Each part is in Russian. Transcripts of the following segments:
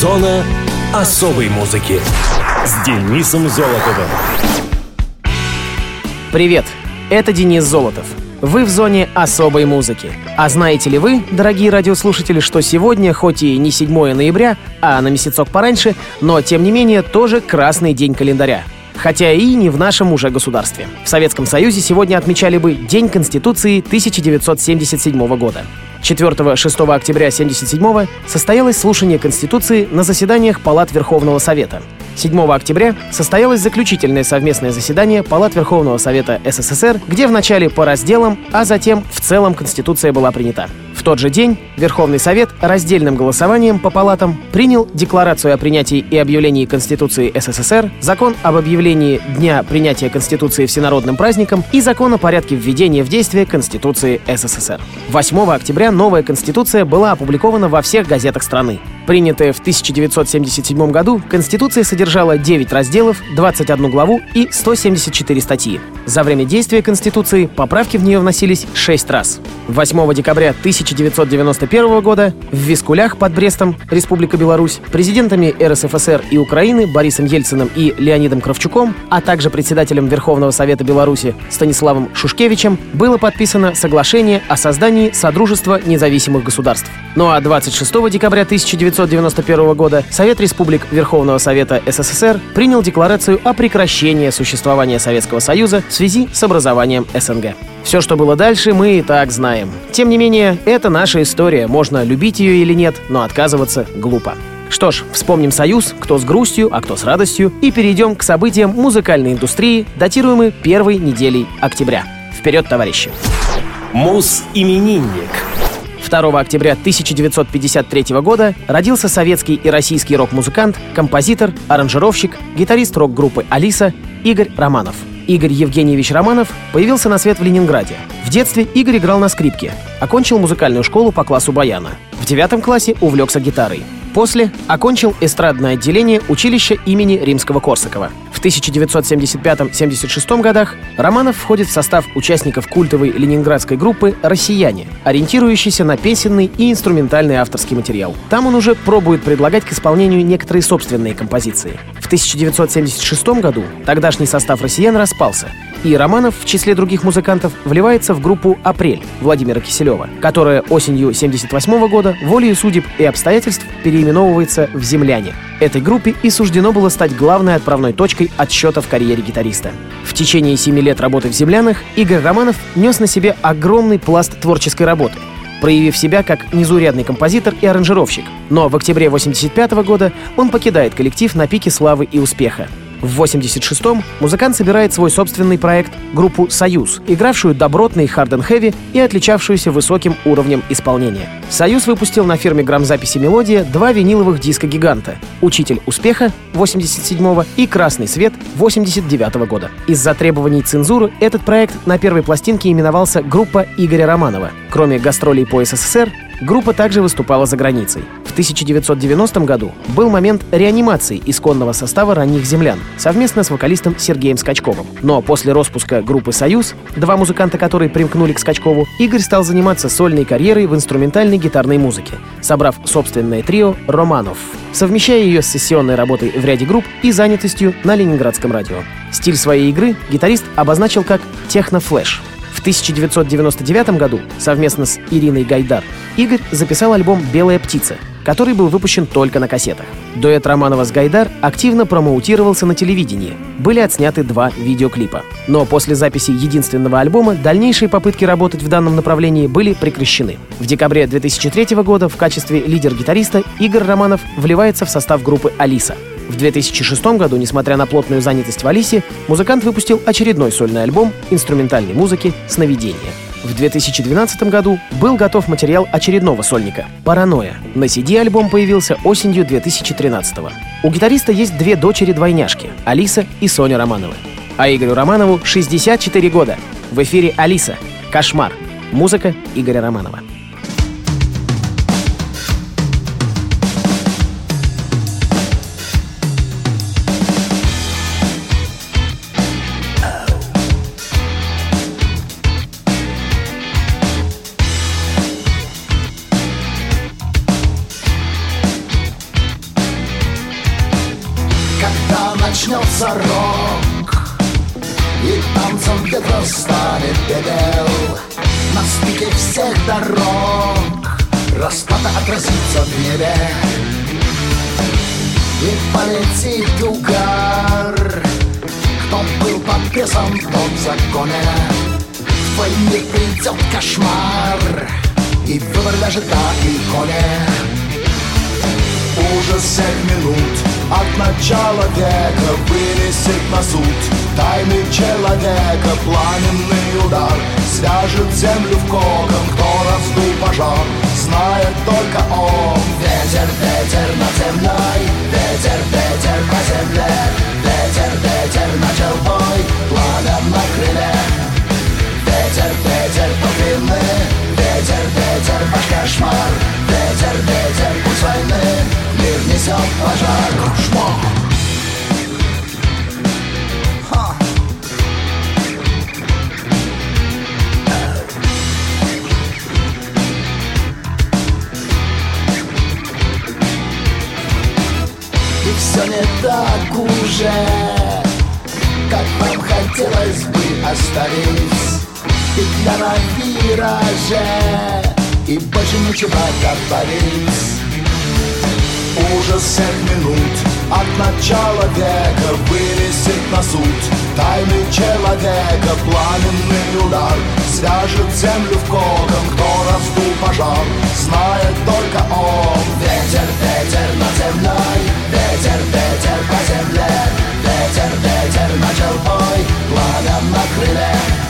Зона особой музыки с Денисом Золотовым. Привет, это Денис Золотов. Вы в зоне особой музыки. А знаете ли вы, дорогие радиослушатели, что сегодня, хоть и не 7 ноября, а на месяцок пораньше, но тем не менее тоже красный день календаря хотя и не в нашем уже государстве. В Советском Союзе сегодня отмечали бы День Конституции 1977 года. 4-6 октября 1977 состоялось слушание Конституции на заседаниях Палат Верховного Совета. 7 октября состоялось заключительное совместное заседание Палат Верховного Совета СССР, где вначале по разделам, а затем в целом Конституция была принята. В тот же день Верховный Совет раздельным голосованием по палатам принял Декларацию о принятии и объявлении Конституции СССР, Закон об объявлении Дня принятия Конституции всенародным праздником и Закон о порядке введения в действие Конституции СССР. 8 октября новая Конституция была опубликована во всех газетах страны. Принятая в 1977 году, Конституция содержала 9 разделов, 21 главу и 174 статьи. За время действия Конституции поправки в нее вносились 6 раз. 8 декабря 1991 года в Вискулях под Брестом, Республика Беларусь, президентами РСФСР и Украины Борисом Ельциным и Леонидом Кравчуком, а также председателем Верховного Совета Беларуси Станиславом Шушкевичем было подписано соглашение о создании Содружества независимых государств. Ну а 26 декабря 1991 1991 года Совет Республик Верховного Совета СССР принял декларацию о прекращении существования Советского Союза в связи с образованием СНГ. Все, что было дальше, мы и так знаем. Тем не менее, это наша история, можно любить ее или нет, но отказываться глупо. Что ж, вспомним союз, кто с грустью, а кто с радостью, и перейдем к событиям музыкальной индустрии, датируемой первой неделей октября. Вперед, товарищи! Мус-именинник – 2 октября 1953 года родился советский и российский рок-музыкант, композитор, аранжировщик, гитарист рок-группы «Алиса» Игорь Романов. Игорь Евгеньевич Романов появился на свет в Ленинграде. В детстве Игорь играл на скрипке, окончил музыкальную школу по классу баяна. В девятом классе увлекся гитарой. После окончил эстрадное отделение училища имени Римского-Корсакова. В 1975-76 годах Романов входит в состав участников культовой ленинградской группы «Россияне», ориентирующейся на песенный и инструментальный авторский материал. Там он уже пробует предлагать к исполнению некоторые собственные композиции. В 1976 году тогдашний состав «Россиян» распался, и Романов в числе других музыкантов вливается в группу «Апрель» Владимира Киселева, которая осенью 1978 года волею судеб и обстоятельств переименовывается в «Земляне». Этой группе и суждено было стать главной отправной точкой отсчета в карьере гитариста. В течение семи лет работы в «Землянах» Игорь Романов нес на себе огромный пласт творческой работы, проявив себя как незаурядный композитор и аранжировщик. Но в октябре 1985 года он покидает коллектив на пике славы и успеха. В 86-м музыкант собирает свой собственный проект, группу «Союз», игравшую добротный хард хэви и отличавшуюся высоким уровнем исполнения. «Союз» выпустил на фирме грамзаписи «Мелодия» два виниловых диска-гиганта «Учитель успеха» 87-го и «Красный свет» 89-го года. Из-за требований цензуры этот проект на первой пластинке именовался «Группа Игоря Романова». Кроме гастролей по СССР, Группа также выступала за границей. В 1990 году был момент реанимации исконного состава ранних землян совместно с вокалистом Сергеем Скачковым. Но после распуска группы «Союз», два музыканта, которые примкнули к Скачкову, Игорь стал заниматься сольной карьерой в инструментальной гитарной музыке, собрав собственное трио «Романов», совмещая ее с сессионной работой в ряде групп и занятостью на Ленинградском радио. Стиль своей игры гитарист обозначил как «техно-флэш», в 1999 году совместно с Ириной Гайдар Игорь записал альбом «Белая птица», который был выпущен только на кассетах. Дуэт Романова с Гайдар активно промоутировался на телевидении. Были отсняты два видеоклипа. Но после записи единственного альбома дальнейшие попытки работать в данном направлении были прекращены. В декабре 2003 года в качестве лидер-гитариста Игорь Романов вливается в состав группы «Алиса». В 2006 году, несмотря на плотную занятость в Алисе, музыкант выпустил очередной сольный альбом инструментальной музыки «Сновидение». В 2012 году был готов материал очередного сольника «Паранойя». На CD альбом появился осенью 2013 -го. У гитариста есть две дочери-двойняшки – Алиса и Соня Романовы. А Игорю Романову 64 года. В эфире «Алиса». «Кошмар». Музыка Игоря Романова. Твой мир придет кошмар И выбор ляжет на иконе ужас всех минут От начала века вынесет на суд Тайны человека, пламенный удар Свяжет землю в кокон, кто раздул пожар Знает только он. Ветер, ветер над землей Ветер, ветер по земле Ветер, ветер начал бой Пламя на крыле. Ветер, ветер по длины Ветер, ветер ваш кошмар. Ветер, ветер путь войны. Мир несет пожар. Кошмар. Все не так уже Как вам хотелось бы оставить Петля на вираже И больше ничего говорить. Ужас всех минут От начала века вынесет на суд. Тайны человека, пламенный удар Свяжет землю в кокон, кто раздул пожар Знает только он. Ветер, ветер над землей Ветер, ветер по земле Ветер, ветер начал бой Пламя на крыле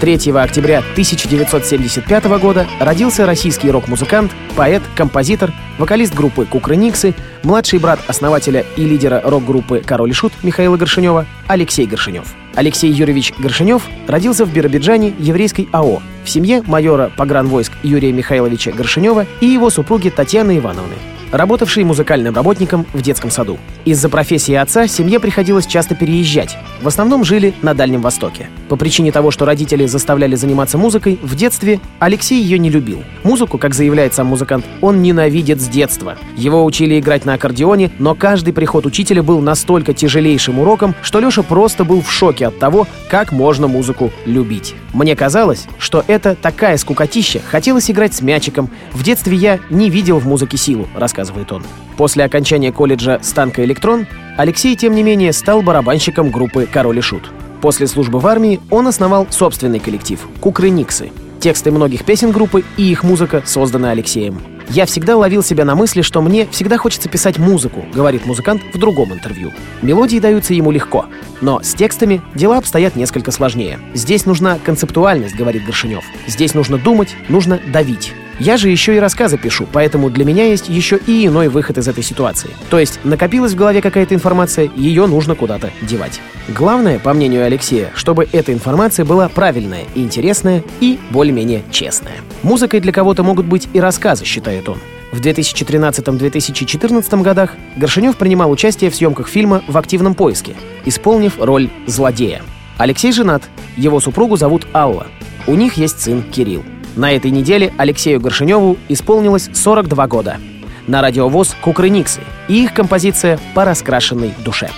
3 октября 1975 года родился российский рок-музыкант, поэт, композитор, вокалист группы Кукрыниксы, младший брат основателя и лидера рок-группы Король и Шут Михаила Горшинева Алексей Горшинев. Алексей Юрьевич Горшинев родился в Биробиджане еврейской АО в семье майора погранвойск Юрия Михайловича Горшинева и его супруги Татьяны Ивановны работавший музыкальным работником в детском саду. Из-за профессии отца семье приходилось часто переезжать. В основном жили на Дальнем Востоке. По причине того, что родители заставляли заниматься музыкой, в детстве Алексей ее не любил. Музыку, как заявляет сам музыкант, он ненавидит с детства. Его учили играть на аккордеоне, но каждый приход учителя был настолько тяжелейшим уроком, что Леша просто был в шоке от того, как можно музыку любить. Мне казалось, что это такая скукотища, хотелось играть с мячиком. В детстве я не видел в музыке силу, рассказывает он. После окончания колледжа «Станка Электрон» Алексей, тем не менее, стал барабанщиком группы «Король и Шут». После службы в армии он основал собственный коллектив «Кукры Никсы». Тексты многих песен группы и их музыка созданы Алексеем. «Я всегда ловил себя на мысли, что мне всегда хочется писать музыку», — говорит музыкант в другом интервью. Мелодии даются ему легко, но с текстами дела обстоят несколько сложнее. «Здесь нужна концептуальность», — говорит Горшинев. «Здесь нужно думать, нужно давить». Я же еще и рассказы пишу, поэтому для меня есть еще и иной выход из этой ситуации. То есть накопилась в голове какая-то информация, ее нужно куда-то девать. Главное, по мнению Алексея, чтобы эта информация была правильная интересная и более-менее честная. Музыкой для кого-то могут быть и рассказы, считает он. В 2013-2014 годах Горшинев принимал участие в съемках фильма «В активном поиске», исполнив роль злодея. Алексей женат, его супругу зовут Алла. У них есть сын Кирилл. На этой неделе Алексею Горшиневу исполнилось 42 года. На радиовоз «Кукрыниксы» и их композиция «По раскрашенной душе».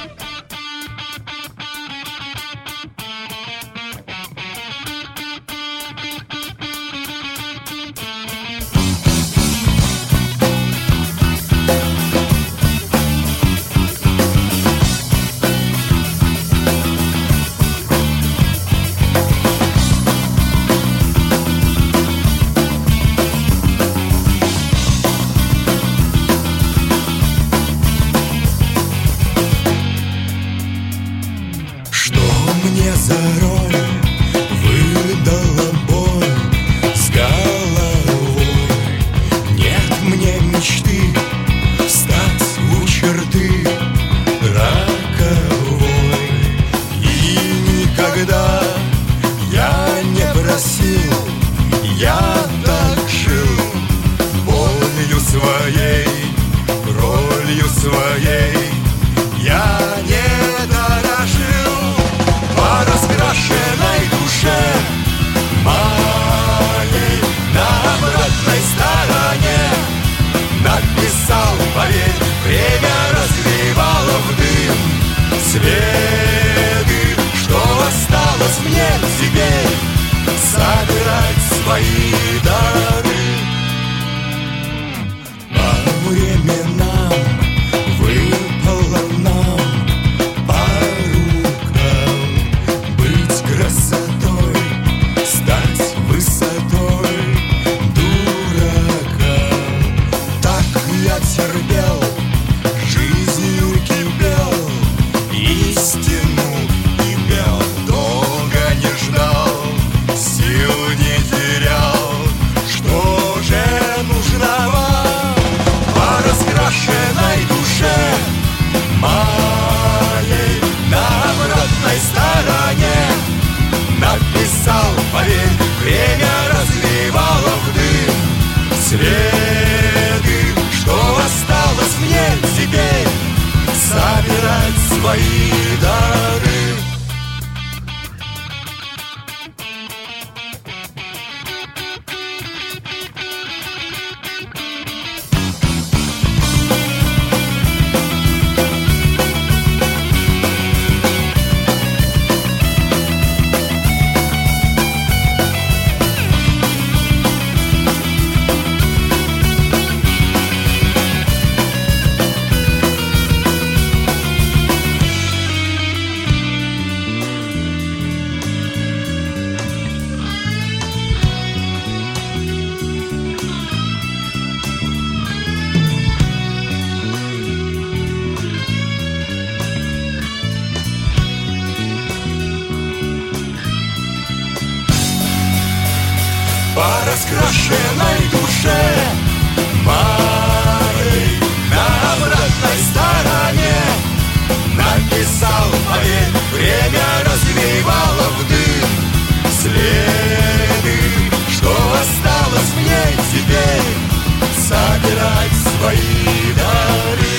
следы Что осталось мне теперь Собирать свои дома раскрашенной душе моей на обратной стороне написал поверь, время развивало в дым следы, что осталось мне теперь собирать свои дары.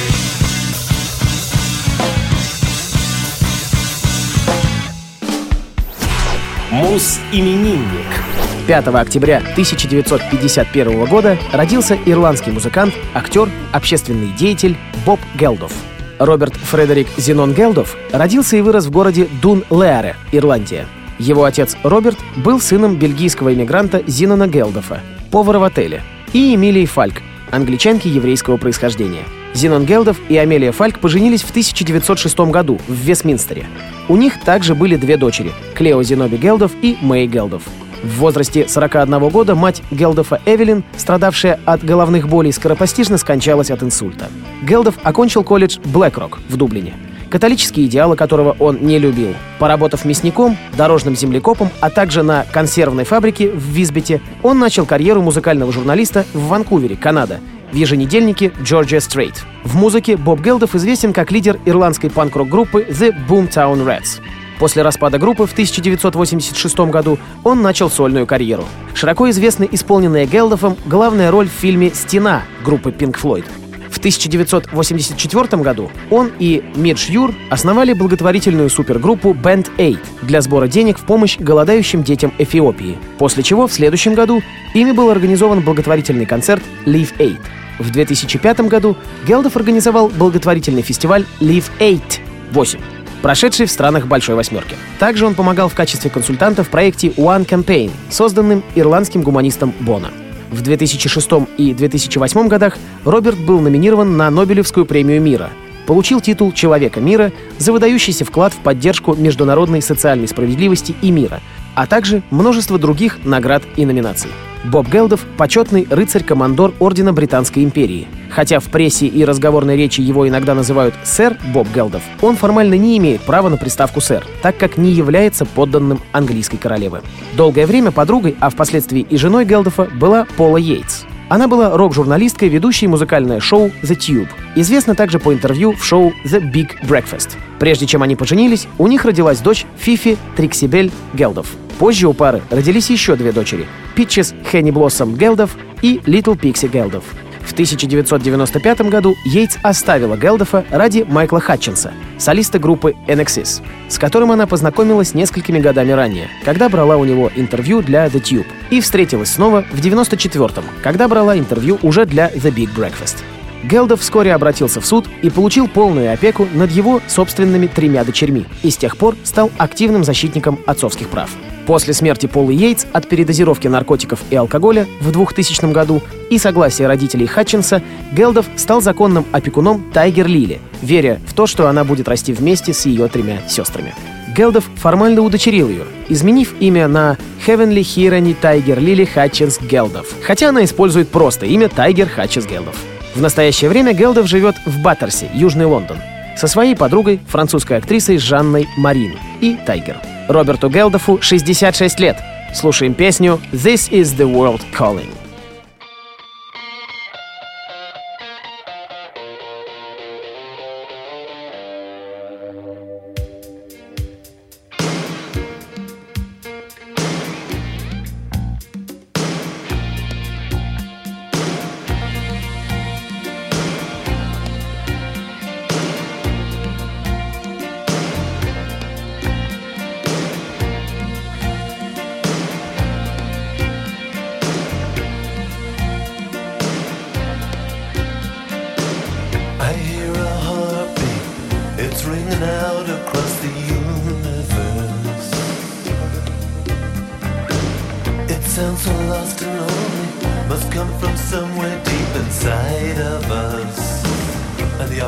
Мус-именинник. 5 октября 1951 года родился ирландский музыкант, актер, общественный деятель Боб Гелдов. Роберт Фредерик Зенон Гелдов родился и вырос в городе Дун-Леаре, Ирландия. Его отец Роберт был сыном бельгийского иммигранта Зинона Гелдофа, повара в отеле, и Эмилии Фальк, англичанки еврейского происхождения. Зинон Гелдов и Амелия Фальк поженились в 1906 году в Вестминстере. У них также были две дочери — Клео Зиноби Гелдов и Мэй Гелдов. В возрасте 41 года мать Гелдофа Эвелин, страдавшая от головных болей, скоропостижно скончалась от инсульта. Гелдов окончил колледж Блэкрок в Дублине католические идеалы которого он не любил. Поработав мясником, дорожным землекопом, а также на консервной фабрике в Визбите, он начал карьеру музыкального журналиста в Ванкувере, Канада, в еженедельнике Georgia Straight. В музыке Боб Гелдов известен как лидер ирландской панк-рок группы The Boomtown Rats. После распада группы в 1986 году он начал сольную карьеру. Широко известна исполненная Гелдофом главная роль в фильме «Стена» группы Pink Floyd. В 1984 году он и Мидж Юр основали благотворительную супергруппу Band Aid для сбора денег в помощь голодающим детям Эфиопии, после чего в следующем году ими был организован благотворительный концерт Live Aid. В 2005 году Гелдов организовал благотворительный фестиваль Live 8 8, прошедший в странах Большой Восьмерки. Также он помогал в качестве консультанта в проекте One Campaign, созданным ирландским гуманистом Бона. В 2006 и 2008 годах Роберт был номинирован на Нобелевскую премию мира, получил титул Человека мира за выдающийся вклад в поддержку международной социальной справедливости и мира, а также множество других наград и номинаций. Боб Гелдов — почетный рыцарь-командор Ордена Британской империи. Хотя в прессе и разговорной речи его иногда называют «сэр Боб Гелдов», он формально не имеет права на приставку «сэр», так как не является подданным английской королевы. Долгое время подругой, а впоследствии и женой Гелдофа, была Пола Йейтс. Она была рок-журналисткой, ведущей музыкальное шоу The Tube. Известна также по интервью в шоу The Big Breakfast. Прежде чем они поженились, у них родилась дочь Фифи Триксибель Гелдов. Позже у пары родились еще две дочери — Питчес Хенни Блоссом Гелдов и Литл Пикси Гелдов. В 1995 году Йейтс оставила Гелдофа ради Майкла Хатчинса, солиста группы NXS, с которым она познакомилась несколькими годами ранее, когда брала у него интервью для The Tube, и встретилась снова в 1994 когда брала интервью уже для The Big Breakfast. Гелдов вскоре обратился в суд и получил полную опеку над его собственными тремя дочерьми и с тех пор стал активным защитником отцовских прав. После смерти Полы Йейтс от передозировки наркотиков и алкоголя в 2000 году и согласия родителей Хатчинса, Гелдов стал законным опекуном Тайгер Лили, веря в то, что она будет расти вместе с ее тремя сестрами. Гелдов формально удочерил ее, изменив имя на Heavenly Hiraani Тайгер Лили Хатчинс Гелдов, хотя она использует просто имя Тайгер Хатчинс Гелдов. В настоящее время Гелдов живет в Баттерси, Южный Лондон, со своей подругой, французской актрисой Жанной Марин и Тайгер. Роберту Гелдофу 66 лет. Слушаем песню «This is the world calling».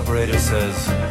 Operator says,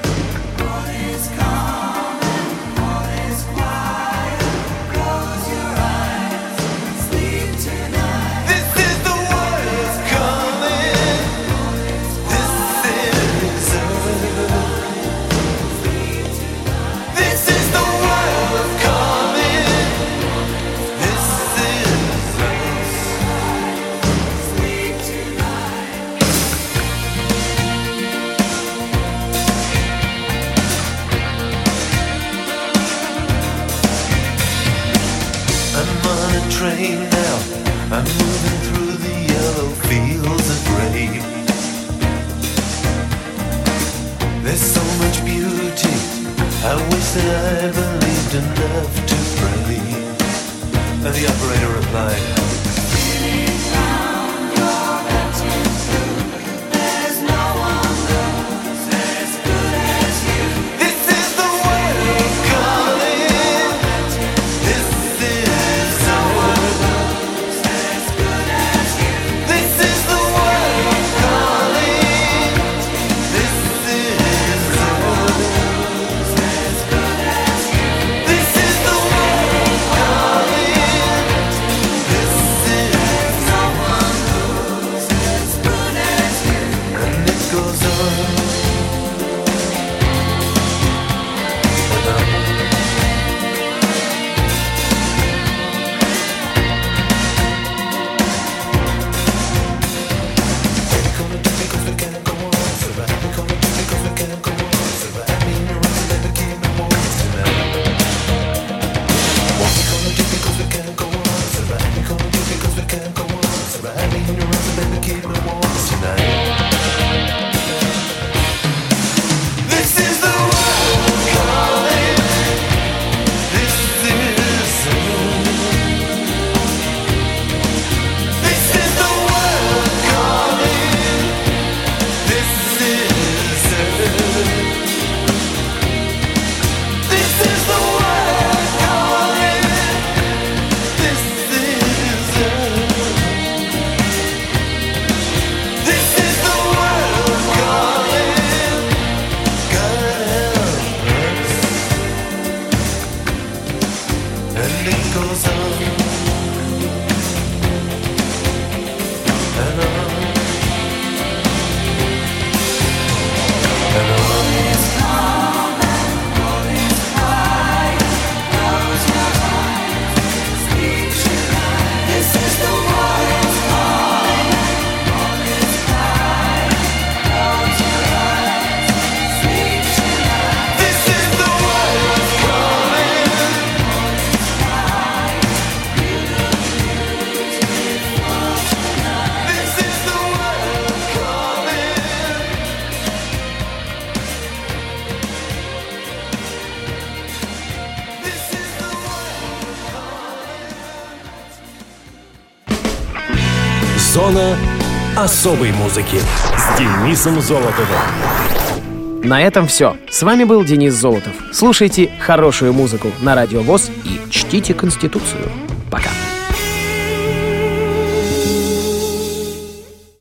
Зона особой музыки с Денисом Золотовым. На этом все. С вами был Денис Золотов. Слушайте хорошую музыку на Радио ВОЗ и чтите Конституцию. Пока.